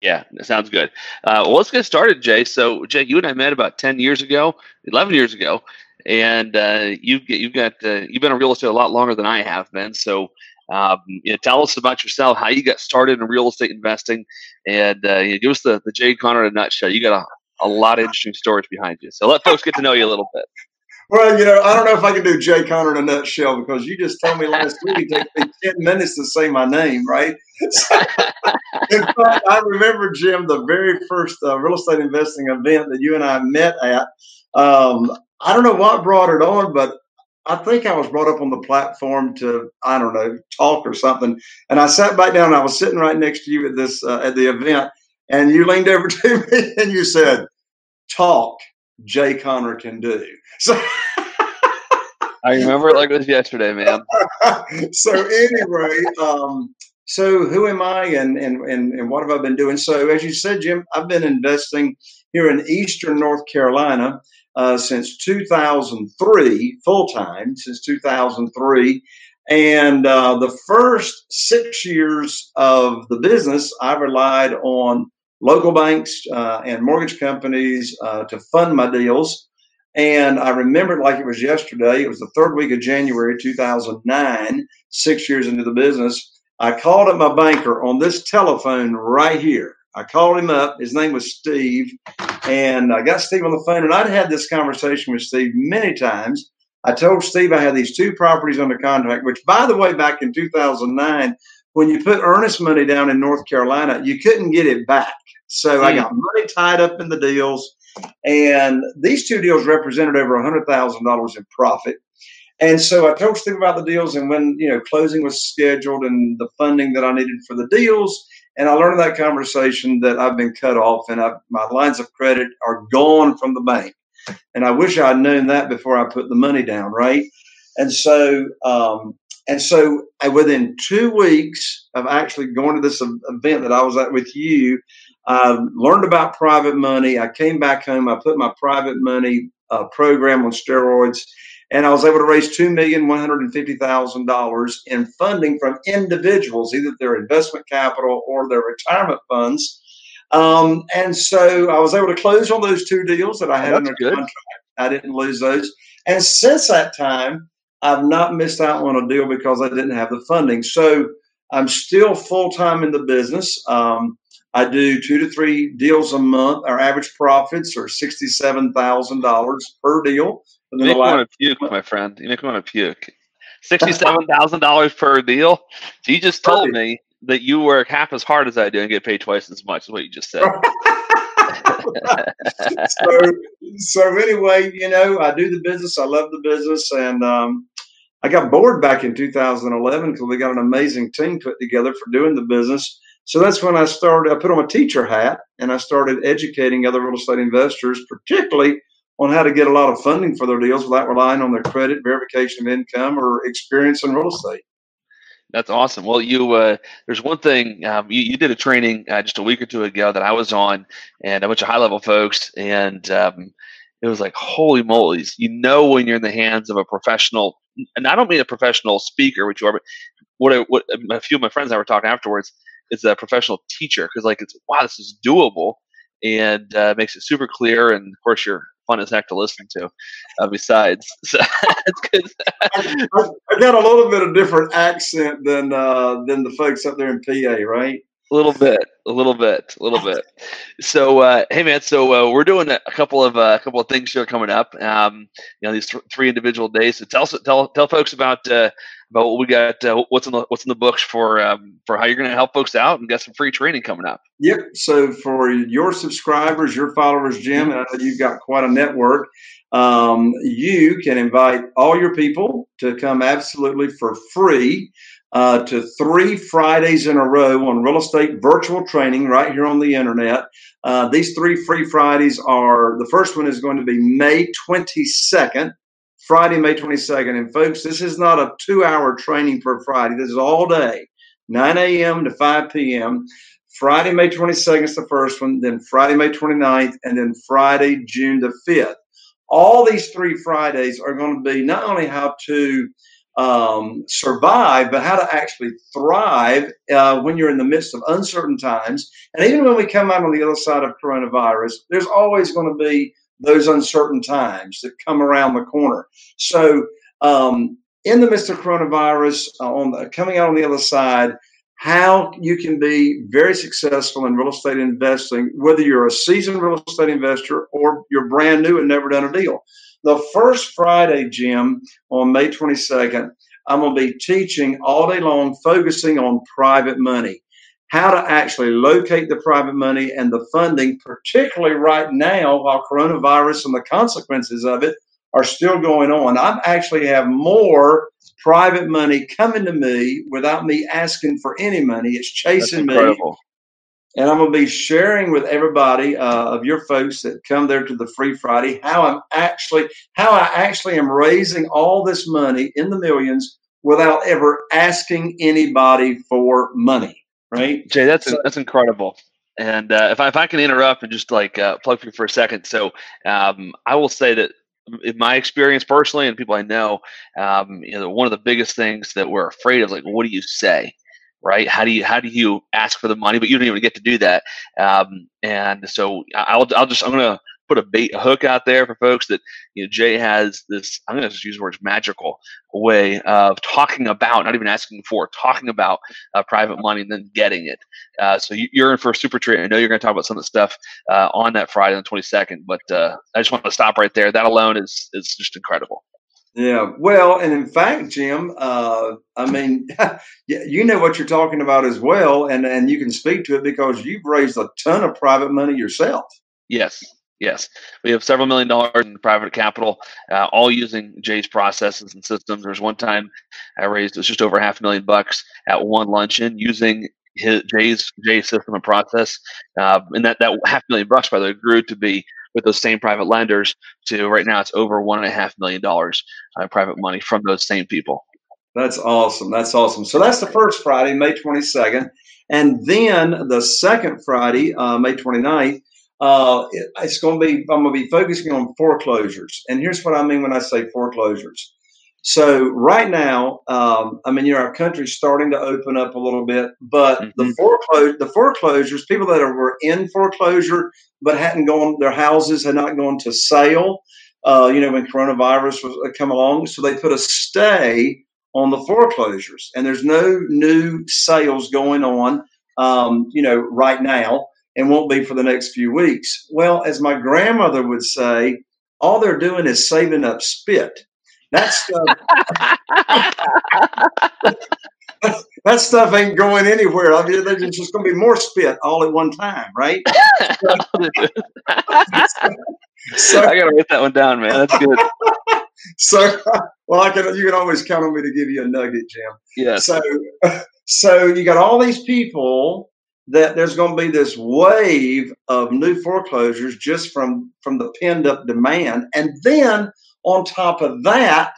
Yeah, that sounds good. Uh, well, let's get started, Jay. So, Jay, you and I met about ten years ago, eleven years ago, and uh, you've you've got uh, you've been in real estate a lot longer than I have been. So, um, you know, tell us about yourself, how you got started in real estate investing, and uh, you know, give us the the Jay Conner in a nutshell. You got a, a lot of interesting stories behind you. So, let folks get to know you a little bit. Well, you know, I don't know if I can do Jay Conner in a nutshell because you just told me last week it took me 10 minutes to say my name, right? in fact, I remember, Jim, the very first uh, real estate investing event that you and I met at. Um, I don't know what brought it on, but I think I was brought up on the platform to, I don't know, talk or something. And I sat back down. I was sitting right next to you at this uh, at the event, and you leaned over to me and you said, "Talk." Jay Conner can do. So I remember it like it was yesterday, man. so anyway, um, so who am I and, and and and what have I been doing? So as you said, Jim, I've been investing here in Eastern North Carolina uh, since 2003, full time since 2003. And uh, the first six years of the business, I relied on local banks uh, and mortgage companies uh, to fund my deals. And I remember it like it was yesterday. It was the third week of January 2009, six years into the business. I called up my banker on this telephone right here. I called him up. His name was Steve. And I got Steve on the phone. And I'd had this conversation with Steve many times. I told Steve I had these two properties under contract, which, by the way, back in 2009, when you put earnest money down in North Carolina, you couldn't get it back. So mm. I got money tied up in the deals, and these two deals represented over $100,000 in profit. And so I told Steve about the deals, and when you know closing was scheduled and the funding that I needed for the deals, and I learned in that conversation that I've been cut off, and I, my lines of credit are gone from the bank. And I wish I'd known that before I put the money down, right? And so um, and so I, within two weeks of actually going to this event that I was at with you, I learned about private money. I came back home. I put my private money uh, program on steroids, and I was able to raise two million one hundred and fifty thousand dollars in funding from individuals, either their investment capital or their retirement funds. Um, and so I was able to close on those two deals that I had oh, under good. contract. I didn't lose those. And since that time, I've not missed out on a deal because I didn't have the funding. So I'm still full time in the business. Um, I do two to three deals a month. Our average profits are sixty-seven thousand dollars per deal. You make me want to puke, my friend. You make me want to puke. Sixty-seven thousand dollars per deal. So you just told me that you work half as hard as I do and get paid twice as much. Is what you just said. so, so anyway, you know, I do the business. I love the business, and um, I got bored back in 2011 because we got an amazing team put together for doing the business. So that's when I started. I put on a teacher hat and I started educating other real estate investors, particularly on how to get a lot of funding for their deals without relying on their credit, verification of income, or experience in real estate. That's awesome. Well, you uh, there's one thing um, you, you did a training uh, just a week or two ago that I was on, and a bunch of high level folks, and um, it was like holy moly! You know when you're in the hands of a professional, and I don't mean a professional speaker, which you are, but what, I, what a few of my friends and I were talking afterwards is a professional teacher because like it's wow this is doable and uh, makes it super clear and of course you're fun as heck to listen to. Uh, besides, so that's good. I, I, got a little bit of different accent than uh, than the folks up there in PA, right? A little bit, a little bit, a little bit. So, uh, hey man, so uh, we're doing a, couple of uh, a couple of things here coming up. Um, you know, these th- three individual days. So tell tell tell folks about uh, about what we got, uh, what's in the what's in the books for um, for how you're going to help folks out and get some free training coming up. Yep. So for your subscribers, your followers, Jim, and I know you've got quite a network. Um, you can invite all your people to come absolutely for free uh, to three Fridays in a row on real estate virtual training right here on the internet. Uh, these three free Fridays are the first one is going to be May 22nd. Friday, May 22nd. And folks, this is not a two hour training per Friday. This is all day, 9 a.m. to 5 p.m. Friday, May 22nd is the first one, then Friday, May 29th, and then Friday, June the 5th. All these three Fridays are going to be not only how to um, survive, but how to actually thrive uh, when you're in the midst of uncertain times. And even when we come out on the other side of coronavirus, there's always going to be those uncertain times that come around the corner. So, um, in the midst of coronavirus, uh, on the, coming out on the other side, how you can be very successful in real estate investing, whether you're a seasoned real estate investor or you're brand new and never done a deal. The first Friday, Jim, on May 22nd, I'm going to be teaching all day long, focusing on private money how to actually locate the private money and the funding, particularly right now while coronavirus and the consequences of it are still going on. I actually have more private money coming to me without me asking for any money. It's chasing me. And I'm going to be sharing with everybody uh, of your folks that come there to the Free Friday how I'm actually how I actually am raising all this money in the millions without ever asking anybody for money right? Jay, that's so, that's incredible. And uh, if I if I can interrupt and just like uh, plug you for a second, so um, I will say that in my experience personally and people I know, um, you know, one of the biggest things that we're afraid of, is like, what do you say? Right? How do you how do you ask for the money, but you don't even get to do that? Um, and so I'll I'll just I'm gonna put a bait a hook out there for folks that you know Jay has this I'm to just use the words magical way of talking about not even asking for talking about uh, private money and then getting it. Uh, so you, are in for a super treat. I know you're to talk about some of the stuff uh, on that Friday on the 22nd, but uh, I just want to stop right there. That alone is is just incredible. Yeah, well, and in fact, Jim, uh, I mean, you know what you're talking about as well, and and you can speak to it because you've raised a ton of private money yourself. Yes, Yes, we have several million dollars in private capital, uh, all using Jay's processes and systems. There's one time I raised it was just over half a million bucks at one luncheon using his, Jay's Jay's system and process, uh, and that that half million bucks by the way grew to be with those same private lenders to right now it's over one and a half million dollars uh, private money from those same people. That's awesome. That's awesome. So that's the first Friday, May 22nd. And then the second Friday, uh, May 29th, uh, it, it's going to be, I'm going to be focusing on foreclosures. And here's what I mean when I say foreclosures. So right now, um, I mean, you know, our country's starting to open up a little bit, but mm-hmm. the foreclosure, the foreclosures, people that are, were in foreclosure but hadn't gone, their houses had not gone to sale. Uh, you know, when coronavirus was uh, come along, so they put a stay on the foreclosures, and there's no new sales going on. Um, you know, right now and won't be for the next few weeks. Well, as my grandmother would say, all they're doing is saving up spit. That stuff. that stuff ain't going anywhere. I mean, there's just going to be more spit all at one time, right? so, I got to write that one down, man. That's good. So, well, I can. You can always count on me to give you a nugget, Jim. Yeah. So, so you got all these people that there's going to be this wave of new foreclosures just from from the pinned up demand, and then on top of that,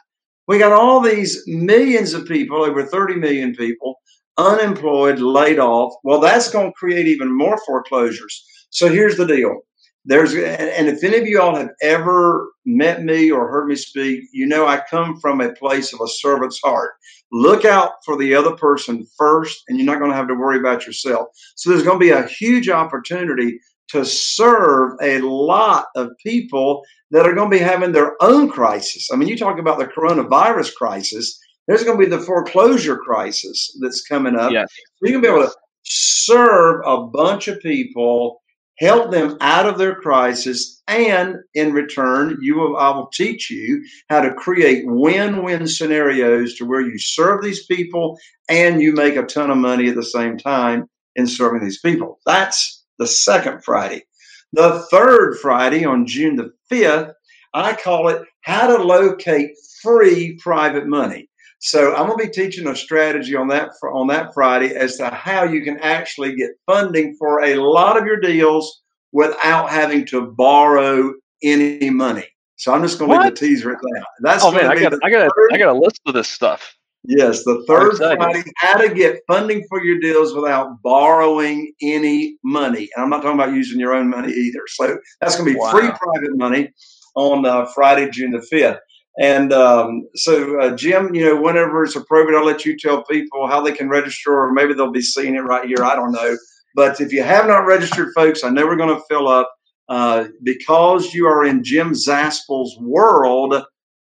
we got all these millions of people, over 30 million people, unemployed, laid off. Well, that's going to create even more foreclosures. So here's the deal. There's and if any of you all have ever met me or heard me speak, you know I come from a place of a servant's heart. Look out for the other person first, and you're not going to have to worry about yourself. So there's going to be a huge opportunity to serve a lot of people that are going to be having their own crisis. I mean, you talk about the coronavirus crisis, there's going to be the foreclosure crisis that's coming up. Yes. You're going to be able to serve a bunch of people, help them out of their crisis, and in return, you will I will teach you how to create win-win scenarios to where you serve these people and you make a ton of money at the same time in serving these people. That's the second Friday. The third Friday on June the 5th, I call it How to Locate Free Private Money. So I'm going to be teaching a strategy on that on that Friday as to how you can actually get funding for a lot of your deals without having to borrow any money. So I'm just going to leave the teaser at that. That's oh man, I got I got I got a list of this stuff. Yes, the third Friday, how to get funding for your deals without borrowing any money. And I'm not talking about using your own money either. So that's going to be wow. free private money on uh, Friday, June the 5th. And um, so, uh, Jim, you know, whenever it's appropriate, I'll let you tell people how they can register, or maybe they'll be seeing it right here. I don't know. But if you have not registered, folks, I know we're going to fill up. Uh, because you are in Jim Zaspel's world,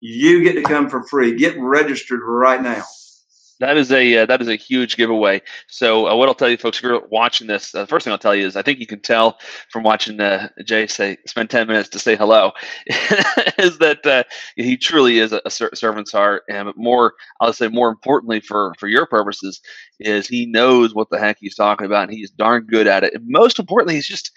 you get to come for free. Get registered right now. That is a uh, that is a huge giveaway. So uh, what I'll tell you, folks, if you're watching this, uh, the first thing I'll tell you is I think you can tell from watching uh, Jay say spend ten minutes to say hello, is that uh, he truly is a, a, servant's heart, and more I'll say more importantly for for your purposes is he knows what the heck he's talking about, and he's darn good at it. And most importantly, he's just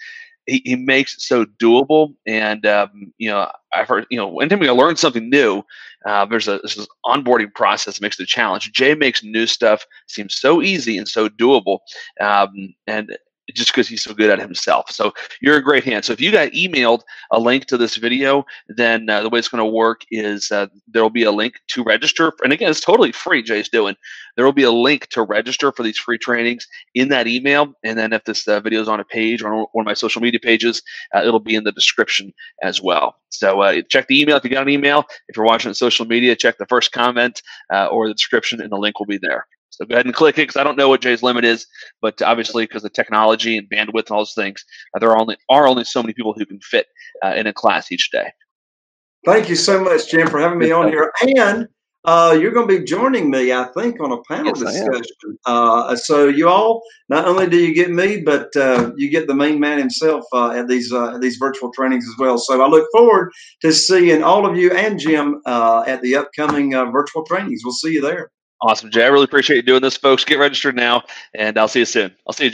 he, he makes it so doable. And um, you know, I've heard you know, anytime we learn something new, uh, there's a this onboarding process that makes a challenge. Jay makes new stuff seem so easy and so doable. Um, and just because he's so good at himself. So you're a great hand. So if you got emailed a link to this video, then uh, the way it's going to work is uh, there will be a link to register. And again, it's totally free. Jay's doing. There will be a link to register for these free trainings in that email. And then if this uh, video is on a page or on one of my social media pages, uh, it'll be in the description as well. So uh, check the email if you got an email. If you're watching on social media, check the first comment uh, or the description, and the link will be there. So go ahead and click it because I don't know what Jay's limit is, but obviously because of technology and bandwidth and all those things, uh, there are only are only so many people who can fit uh, in a class each day. Thank you so much, Jim, for having me on here. And uh, you're going to be joining me, I think, on a panel yes, discussion. Uh, so you all, not only do you get me, but uh, you get the main man himself uh, at these uh, at these virtual trainings as well. So I look forward to seeing all of you and Jim uh, at the upcoming virtual trainings. We'll see you there. Awesome, Jay. I really appreciate you doing this, folks. Get registered now, and I'll see you soon. I'll see you.